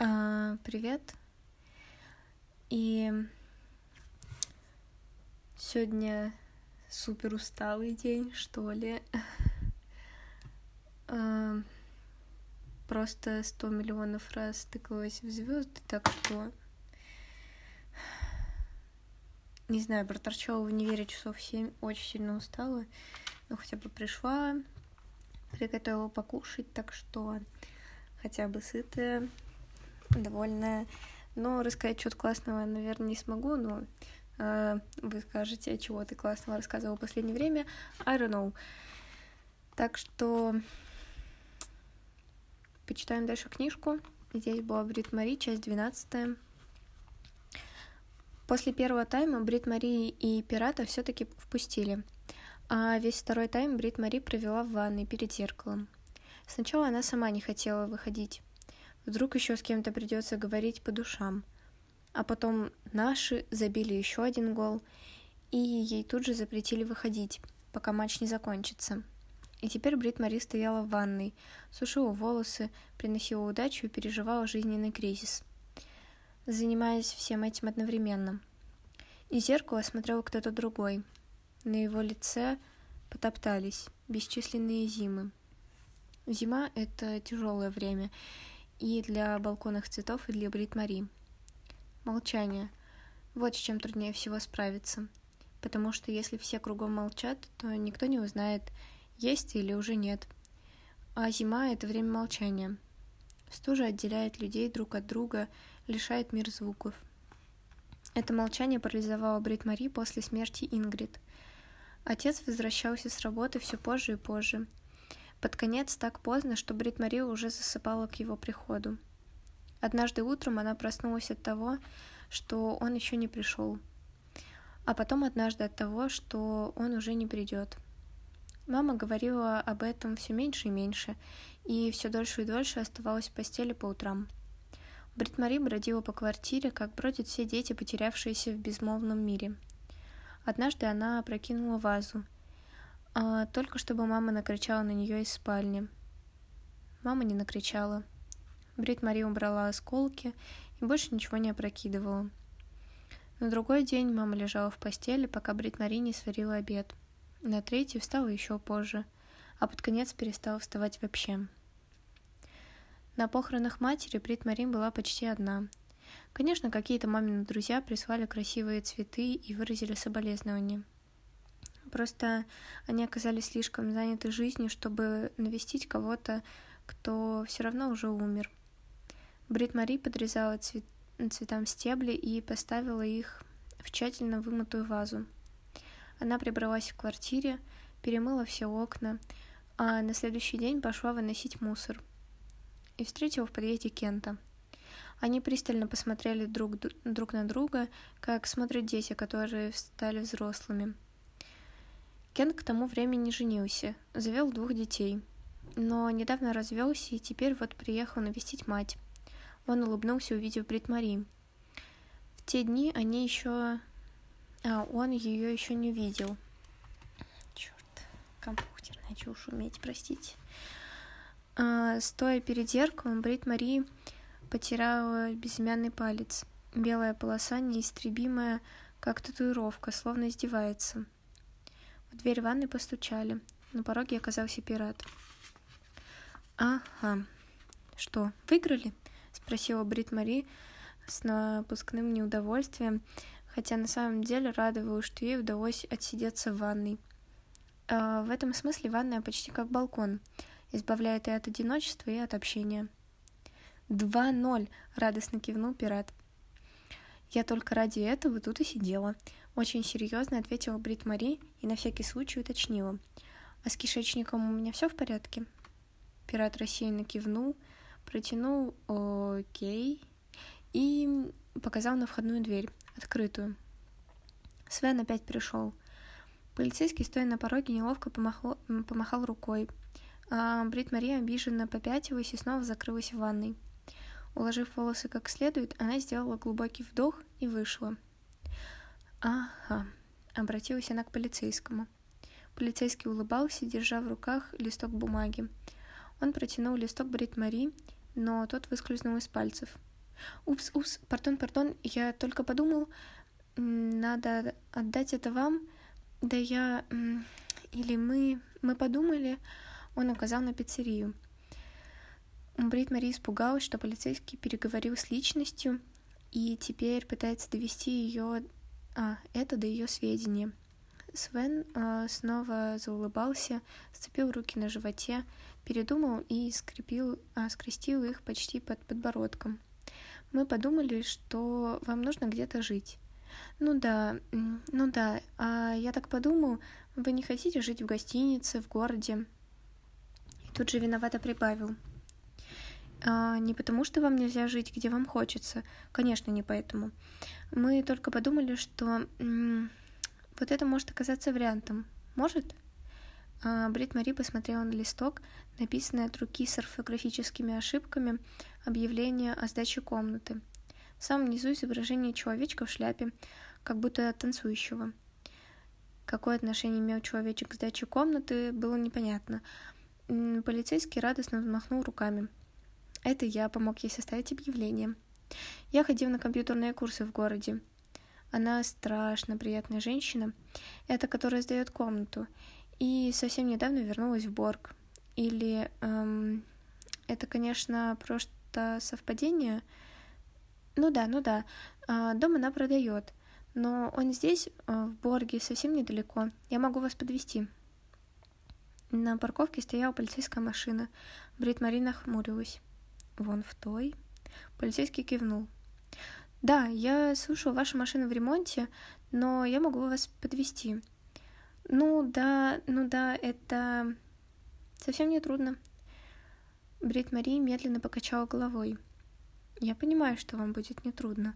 А, привет. И сегодня супер усталый день, что ли. А, просто сто миллионов раз тыкалась в звезды, так что не знаю, проторчала в универе часов семь, очень сильно устала, но хотя бы пришла, приготовила покушать, так что хотя бы сытая, довольная. Но рассказать что-то классного, наверное, не смогу, но э, вы скажете, чего ты классного рассказывал в последнее время. I don't know. Так что почитаем дальше книжку. Здесь была Брит Мари, часть 12. После первого тайма Брит Мари и пирата все-таки впустили, а весь второй тайм Брит Мари провела в ванной перед зеркалом. Сначала она сама не хотела выходить. Вдруг еще с кем-то придется говорить по душам. А потом наши забили еще один гол, и ей тут же запретили выходить, пока матч не закончится. И теперь Брит Мари стояла в ванной, сушила волосы, приносила удачу и переживала жизненный кризис занимаясь всем этим одновременно. Из зеркала смотрел кто-то другой. На его лице потоптались бесчисленные зимы. Зима — это тяжелое время и для балконных цветов, и для Брит-Мари. Молчание. Вот с чем труднее всего справиться. Потому что если все кругом молчат, то никто не узнает, есть или уже нет. А зима — это время молчания. Стужа отделяет людей друг от друга, лишает мир звуков. Это молчание парализовало Брит после смерти Ингрид. Отец возвращался с работы все позже и позже. Под конец так поздно, что Брит Мари уже засыпала к его приходу. Однажды утром она проснулась от того, что он еще не пришел, а потом однажды от того, что он уже не придет. Мама говорила об этом все меньше и меньше, и все дольше и дольше оставалась в постели по утрам. Брит-Мари бродила по квартире, как бродят все дети, потерявшиеся в безмолвном мире. Однажды она опрокинула вазу, а только чтобы мама накричала на нее из спальни. Мама не накричала. Брит-Мари убрала осколки и больше ничего не опрокидывала. На другой день мама лежала в постели, пока Брит-Мари не сварила обед. На третий встала еще позже, а под конец перестала вставать вообще. На похоронах матери Брит Марин была почти одна. Конечно, какие-то мамины друзья прислали красивые цветы и выразили соболезнования. Просто они оказались слишком заняты жизнью, чтобы навестить кого-то, кто все равно уже умер. Брит Мари подрезала цвет... цветам стебли и поставила их в тщательно вымытую вазу. Она прибралась в квартире, перемыла все окна, а на следующий день пошла выносить мусор – и встретил в подъезде Кента. Они пристально посмотрели друг, друг на друга, как смотрят дети, которые стали взрослыми. Кент к тому времени женился, завел двух детей, но недавно развелся и теперь вот приехал навестить мать. Он улыбнулся, увидев Брит Мари. В те дни они еще... А, он ее еще не видел. Черт, компьютерная чушь уметь, простите. А, стоя перед зеркалом, Брит Мари потирала безымянный палец. Белая полоса неистребимая, как татуировка, словно издевается. В дверь ванной постучали. На пороге оказался пират. «Ага. Что, выиграли?» — спросила Брит Мари с напускным неудовольствием, хотя на самом деле радовалась, что ей удалось отсидеться в ванной. А в этом смысле ванная почти как балкон — избавляет и от одиночества, и от общения. «Два ноль!» — радостно кивнул пират. «Я только ради этого тут и сидела», — очень серьезно ответила Брит Мари и на всякий случай уточнила. «А с кишечником у меня все в порядке?» Пират рассеянно кивнул, протянул «Окей» и показал на входную дверь, открытую. Свен опять пришел. Полицейский, стоя на пороге, неловко помахал, помахал рукой, а Брит Мария обиженно попятилась и снова закрылась в ванной. Уложив волосы как следует, она сделала глубокий вдох и вышла. «Ага», — обратилась она к полицейскому. Полицейский улыбался, держа в руках листок бумаги. Он протянул листок Брит Мари, но тот выскользнул из пальцев. «Упс, упс, пардон, пардон, я только подумал, надо отдать это вам, да я... Или мы... Мы подумали...» Он указал на пиццерию. Брит Мари испугалась, что полицейский переговорил с личностью и теперь пытается довести ее, а, это до ее сведения. Свен э, снова заулыбался, сцепил руки на животе, передумал и скрепил, а, скрестил их почти под подбородком. Мы подумали, что вам нужно где-то жить. Ну да, ну да, а я так подумал, вы не хотите жить в гостинице, в городе? И тут же виновато прибавил. А, не потому, что вам нельзя жить, где вам хочется. Конечно, не поэтому. Мы только подумали, что вот это может оказаться вариантом. Может? А, Брит Мари посмотрела на листок, написанный от руки с орфографическими ошибками, объявление о сдаче комнаты. В самом низу изображение человечка в шляпе, как будто танцующего. Какое отношение имел человечек к сдаче комнаты, было непонятно. Полицейский радостно взмахнул руками. Это я помог ей составить объявление. Я ходил на компьютерные курсы в городе. Она страшно приятная женщина, это которая сдает комнату, и совсем недавно вернулась в Борг. Или эм, это, конечно, просто совпадение. Ну да, ну да. Э, дом она продает, но он здесь, э, в Борге, совсем недалеко. Я могу вас подвести. На парковке стояла полицейская машина. Брит Марина хмурилась. Вон в той. Полицейский кивнул. Да, я слышал, ваша машина в ремонте, но я могу вас подвести. Ну да, ну да, это совсем не трудно. Брит Мари медленно покачала головой. Я понимаю, что вам будет нетрудно,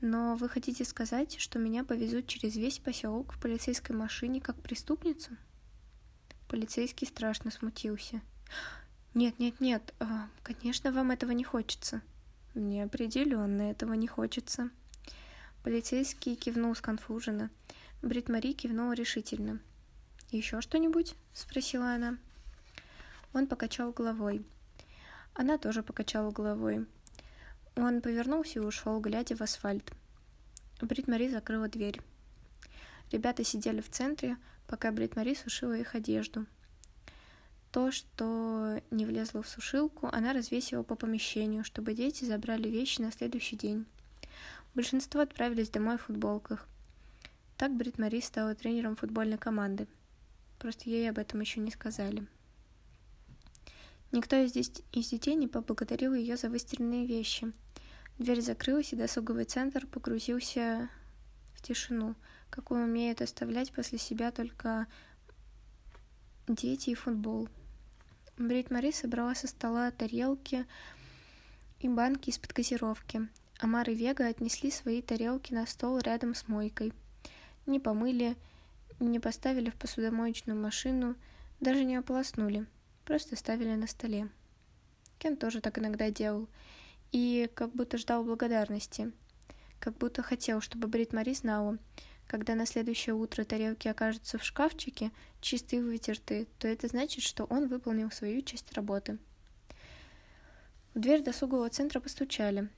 но вы хотите сказать, что меня повезут через весь поселок в полицейской машине как преступницу? Полицейский страшно смутился. Нет, нет, нет, а, конечно, вам этого не хочется. Мне определенно этого не хочется. Полицейский кивнул сконфуженно. Брит Мари кивнула решительно. Еще что-нибудь? спросила она. Он покачал головой. Она тоже покачала головой. Он повернулся и ушел, глядя в асфальт. Брит Мари закрыла дверь. Ребята сидели в центре, пока Брит Мари сушила их одежду. То, что не влезло в сушилку, она развесила по помещению, чтобы дети забрали вещи на следующий день. Большинство отправились домой в футболках. Так Брит Мари стала тренером футбольной команды. Просто ей об этом еще не сказали. Никто из, из детей не поблагодарил ее за выстиранные вещи. Дверь закрылась, и досуговый центр погрузился в тишину, какую умеют оставлять после себя только дети и футбол. Брит Мари собрала со стола тарелки и банки из-под газировки. Амар и Вега отнесли свои тарелки на стол рядом с мойкой. Не помыли, не поставили в посудомоечную машину, даже не ополоснули, просто ставили на столе. Кен тоже так иногда делал, и как будто ждал благодарности, как будто хотел, чтобы Брит Мари знала, когда на следующее утро тарелки окажутся в шкафчике, чистые и вытертые, то это значит, что он выполнил свою часть работы. В дверь досугового центра постучали.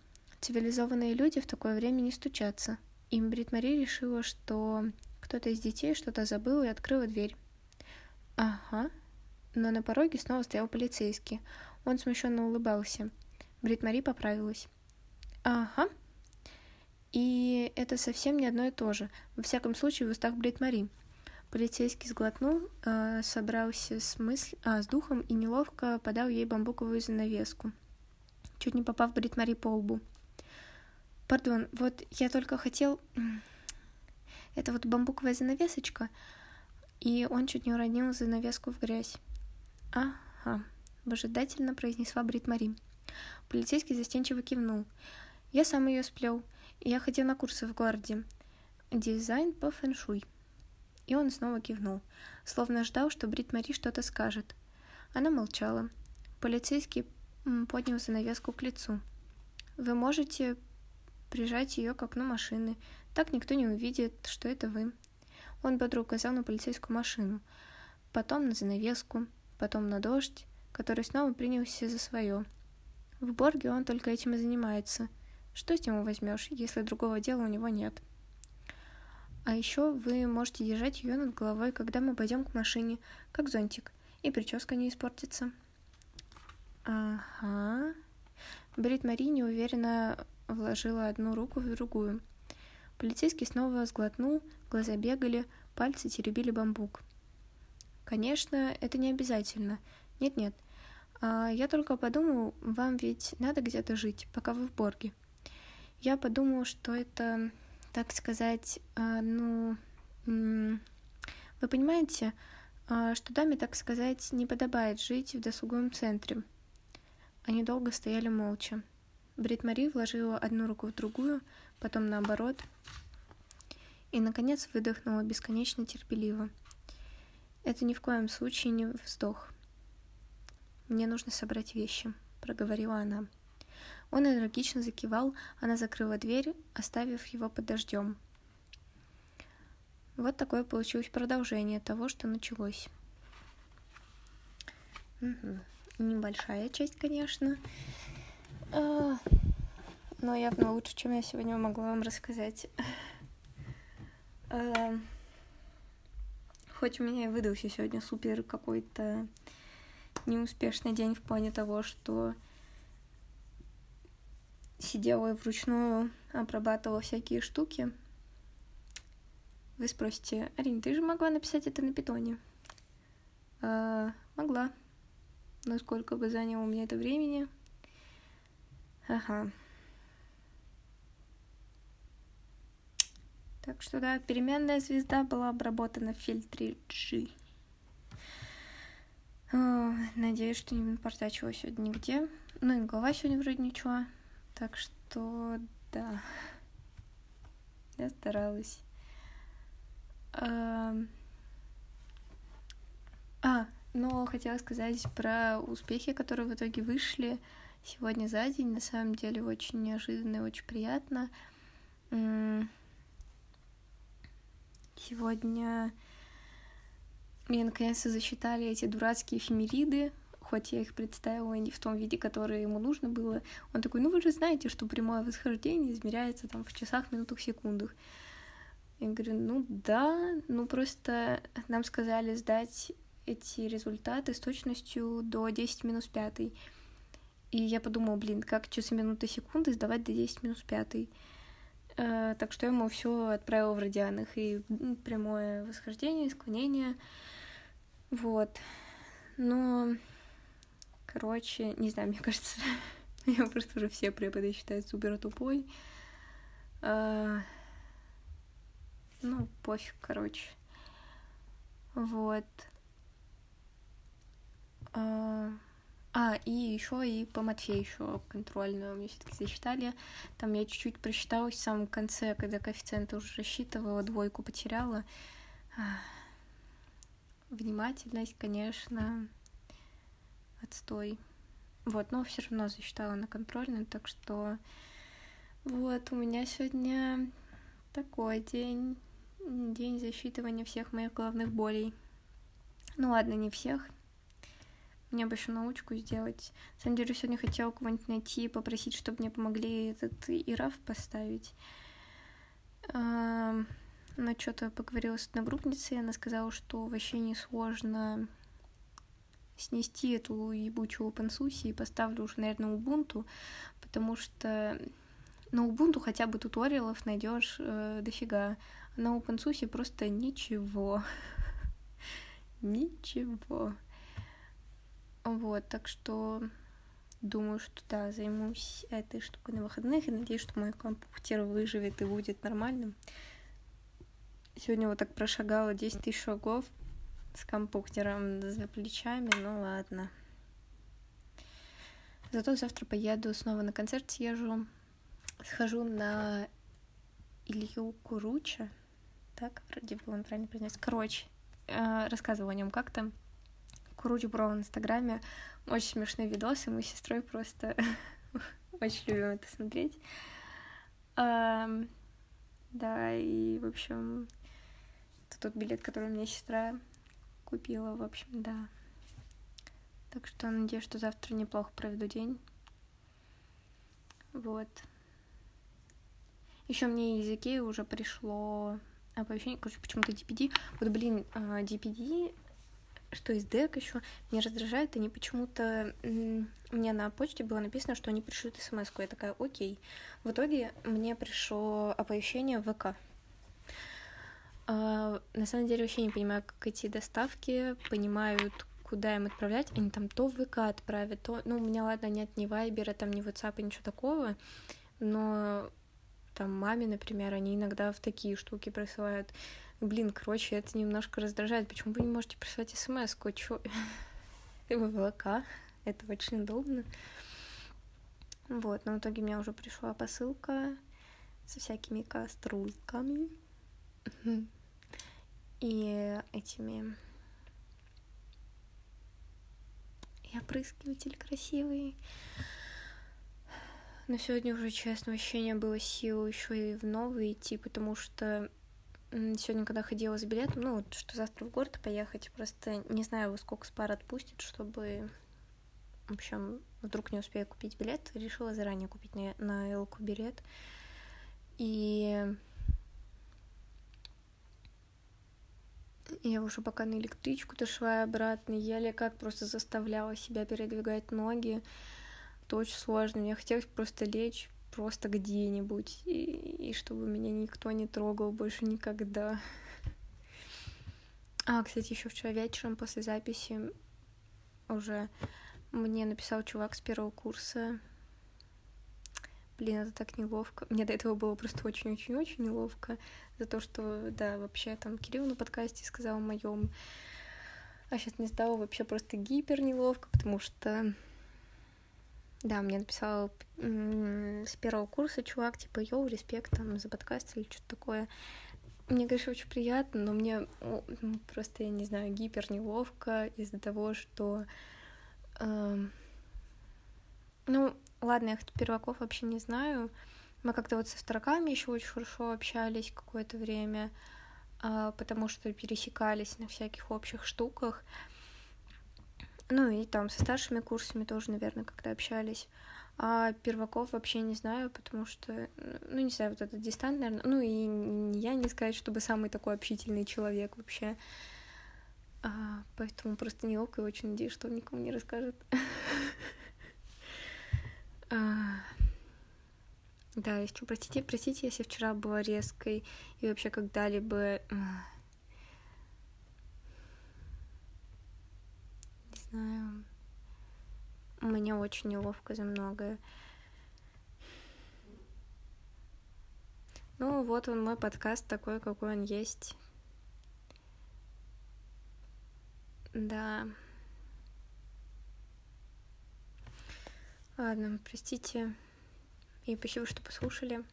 Цивилизованные люди в такое время не стучатся. И Брит Мари решила, что кто-то из детей что-то забыл и открыла дверь. Ага. Но на пороге снова стоял полицейский. Он смущенно улыбался. Брит Мари поправилась. Ага. И это совсем не одно и то же. Во всяком случае, в устах Брит Мари. Полицейский сглотнул, э, собрался с, мысль, а, с духом и неловко подал ей бамбуковую занавеску, чуть не попав Брит Мари по лбу. «Пардон, вот я только хотел...» Это вот бамбуковая занавесочка, и он чуть не уронил занавеску в грязь. «Ага», — выжидательно произнесла Брит Мари. Полицейский застенчиво кивнул. «Я сам ее сплел. Я ходил на курсы в городе. Дизайн по фэншуй. И он снова кивнул, словно ждал, что Брит Мари что-то скажет. Она молчала. Полицейский поднял занавеску к лицу. «Вы можете прижать ее к окну машины. Так никто не увидит, что это вы». Он бодро указал на полицейскую машину, потом на занавеску, потом на дождь, который снова принялся за свое. В Борге он только этим и занимается. Что с него возьмешь, если другого дела у него нет? А еще вы можете держать ее над головой, когда мы пойдем к машине, как зонтик, и прическа не испортится. Ага. Брит Мари неуверенно вложила одну руку в другую. Полицейский снова сглотнул, глаза бегали, пальцы теребили бамбук. Конечно, это не обязательно. Нет-нет. А я только подумал, вам ведь надо где-то жить, пока вы в Борге. Я подумал, что это, так сказать, а, ну... Вы понимаете, а, что даме, так сказать, не подобает жить в досуговом центре. Они долго стояли молча. Брит Мари вложила одну руку в другую, потом наоборот, и, наконец, выдохнула бесконечно терпеливо. Это ни в коем случае не вздох. «Мне нужно собрать вещи», — проговорила она. Он энергично закивал, она закрыла дверь, оставив его под дождем. Вот такое получилось продолжение того, что началось. Угу. Небольшая часть, конечно. А, но явно лучше, чем я сегодня могла вам рассказать. А, хоть у меня и выдался сегодня супер какой-то неуспешный день в плане того, что сидела и вручную обрабатывала всякие штуки. Вы спросите, Арин, ты же могла написать это на питоне? А, могла. Но сколько бы заняло у меня это времени? Ага. Так что да, переменная звезда была обработана в фильтре G. О, надеюсь, что не напортачила сегодня нигде. Ну и голова сегодня вроде ничего. Так что да. Я старалась. А, а но хотела сказать про успехи, которые в итоге вышли сегодня за день. На самом деле очень неожиданно и очень приятно. Сегодня мне наконец-то засчитали эти дурацкие эфемериды, хоть я их представила не в том виде, который ему нужно было. Он такой, ну вы же знаете, что прямое восхождение измеряется там в часах, минутах, секундах. Я говорю, ну да, ну просто нам сказали сдать эти результаты с точностью до 10 минус 5. И я подумала, блин, как часы, минуты, секунды сдавать до 10 минус 5. Uh, так что я ему все отправила в радианах и прямое восхождение, склонение. Вот. Но, короче, не знаю, мне кажется, я просто уже все преподы считают супер тупой. Uh, ну, пофиг, короче. Вот. Uh, а, и еще и по Матфею еще контрольную мне все-таки засчитали. Там я чуть-чуть просчиталась в самом конце, когда коэффициенты уже рассчитывала, двойку потеряла. Внимательность, конечно, отстой. Вот, но все равно засчитала на контрольную, так что вот у меня сегодня такой день, день засчитывания всех моих головных болей. Ну ладно, не всех, мне бы еще научку сделать. На самом деле, сегодня хотела кого-нибудь найти и попросить, чтобы мне помогли этот ираф поставить. Но что-то поговорила с одногруппницей, она сказала, что вообще не сложно снести эту ебучую OpenSUSE и поставлю уже, наверное, Ubuntu, потому что на Ubuntu хотя бы туториалов найдешь э, дофига, а на OpenSUSE просто ничего. ничего. Вот, так что думаю, что да, займусь этой штукой на выходных и надеюсь, что мой компьютер выживет и будет нормальным. Сегодня вот так прошагала 10 тысяч шагов с компьютером за плечами, ну ладно. Зато завтра поеду снова на концерт съезжу. Схожу на Илью Куруча. Так, вроде бы он правильно произнес. Короче, э, рассказывала о нем как-то. Куруч Бро в Инстаграме. Очень смешные видосы. Мы с сестрой просто очень любим это смотреть. да, и, в общем, тот билет, который мне сестра купила, в общем, да. Так что надеюсь, что завтра неплохо проведу день. Вот. Еще мне языки уже пришло оповещение, короче, почему-то DPD. Вот, блин, DPD, а, что из дек еще, меня раздражает, они почему-то... Мне на почте было написано, что они пришлют смс -ку. Я такая, окей. В итоге мне пришло оповещение в ВК. А, на самом деле вообще не понимаю, как эти доставки понимают, куда им отправлять. Они там то в ВК отправят, то... Ну, у меня, ладно, нет ни Вайбера, там ни WhatsApp, ничего такого, но там маме, например, они иногда в такие штуки присылают. Блин, короче, это немножко раздражает. Почему вы не можете прислать смс-ку? Чё? в ВК. Это очень удобно. Вот, но в итоге у меня уже пришла посылка со всякими каструльками и этими и опрыскиватель красивый. Но сегодня уже, честно, вообще не было сил еще и в новый идти, потому что сегодня, когда ходила за билетом, ну, вот, что завтра в город поехать, просто не знаю, сколько спар отпустит, чтобы, в общем, вдруг не успею купить билет, решила заранее купить на, на Элку билет. И я уже пока на электричку дошла обратно, еле как просто заставляла себя передвигать ноги, это очень сложно. Мне хотелось просто лечь просто где-нибудь, и, и чтобы меня никто не трогал больше никогда. А, кстати, еще вчера вечером после записи уже мне написал чувак с первого курса. Блин, это так неловко. Мне до этого было просто очень-очень-очень неловко за то, что, да, вообще там Кирилл на подкасте сказал моем. А сейчас мне стало вообще просто гипер неловко, потому что да, мне написал с первого курса чувак, типа, йоу, респект там за подкаст или что-то такое. Мне, конечно, очень приятно, но мне ну, просто, я не знаю, гипер неловко из-за того, что... Э, ну, ладно, я перваков вообще не знаю. Мы как-то вот со второками еще очень хорошо общались какое-то время, э, потому что пересекались на всяких общих штуках. Ну и там со старшими курсами тоже, наверное, когда общались. А перваков вообще не знаю, потому что, ну, не знаю, вот этот дистант, наверное, ну, и я не сказать, чтобы самый такой общительный человек вообще. А, поэтому просто неловко и очень надеюсь, что он никому не расскажет. А, да, еще простите, простите, если вчера была резкой и вообще когда-либо знаю. Мне очень неловко за многое. Ну, вот он, мой подкаст такой, какой он есть. Да. Ладно, простите. И спасибо, что послушали.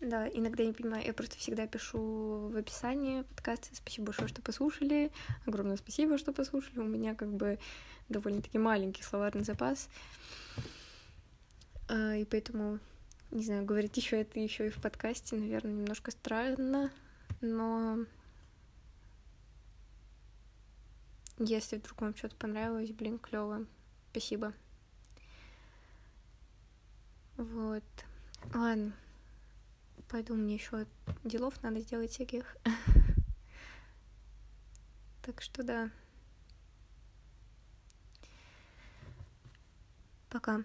Да, иногда не понимаю, я просто всегда пишу в описании подкаста. Спасибо большое, что послушали. Огромное спасибо, что послушали. У меня как бы довольно-таки маленький словарный запас. А, и поэтому, не знаю, говорить еще это еще и в подкасте, наверное, немножко странно, но если вдруг вам что-то понравилось, блин, клево. Спасибо. Вот. Ладно. Пойду, мне еще делов надо сделать всяких. Так что да. Пока.